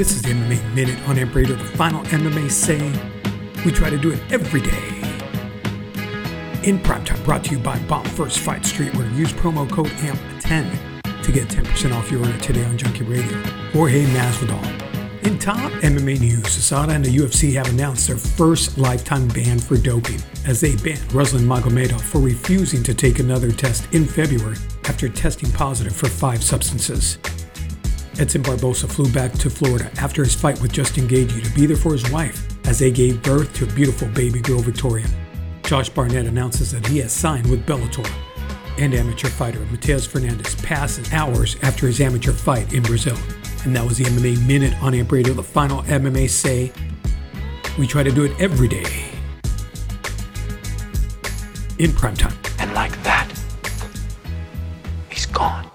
This is MMA Minute on Amp the final MMA say. We try to do it every day. In primetime, brought to you by Bomb First Fight Street, where use promo code AMP10 to get 10% off your order today on Junkie Radio. Jorge Masvidal. In top MMA news, USADA and the UFC have announced their first lifetime ban for doping, as they banned Ruslan Magomedov for refusing to take another test in February after testing positive for five substances. Edson Barboza flew back to Florida after his fight with Justin Gaethje to be there for his wife as they gave birth to beautiful baby girl Victoria. Josh Barnett announces that he has signed with Bellator. And amateur fighter Mateus Fernandez passes hours after his amateur fight in Brazil. And that was the MMA Minute on Amp Radio, the final MMA say. We try to do it every day in prime time. And like that, he's gone.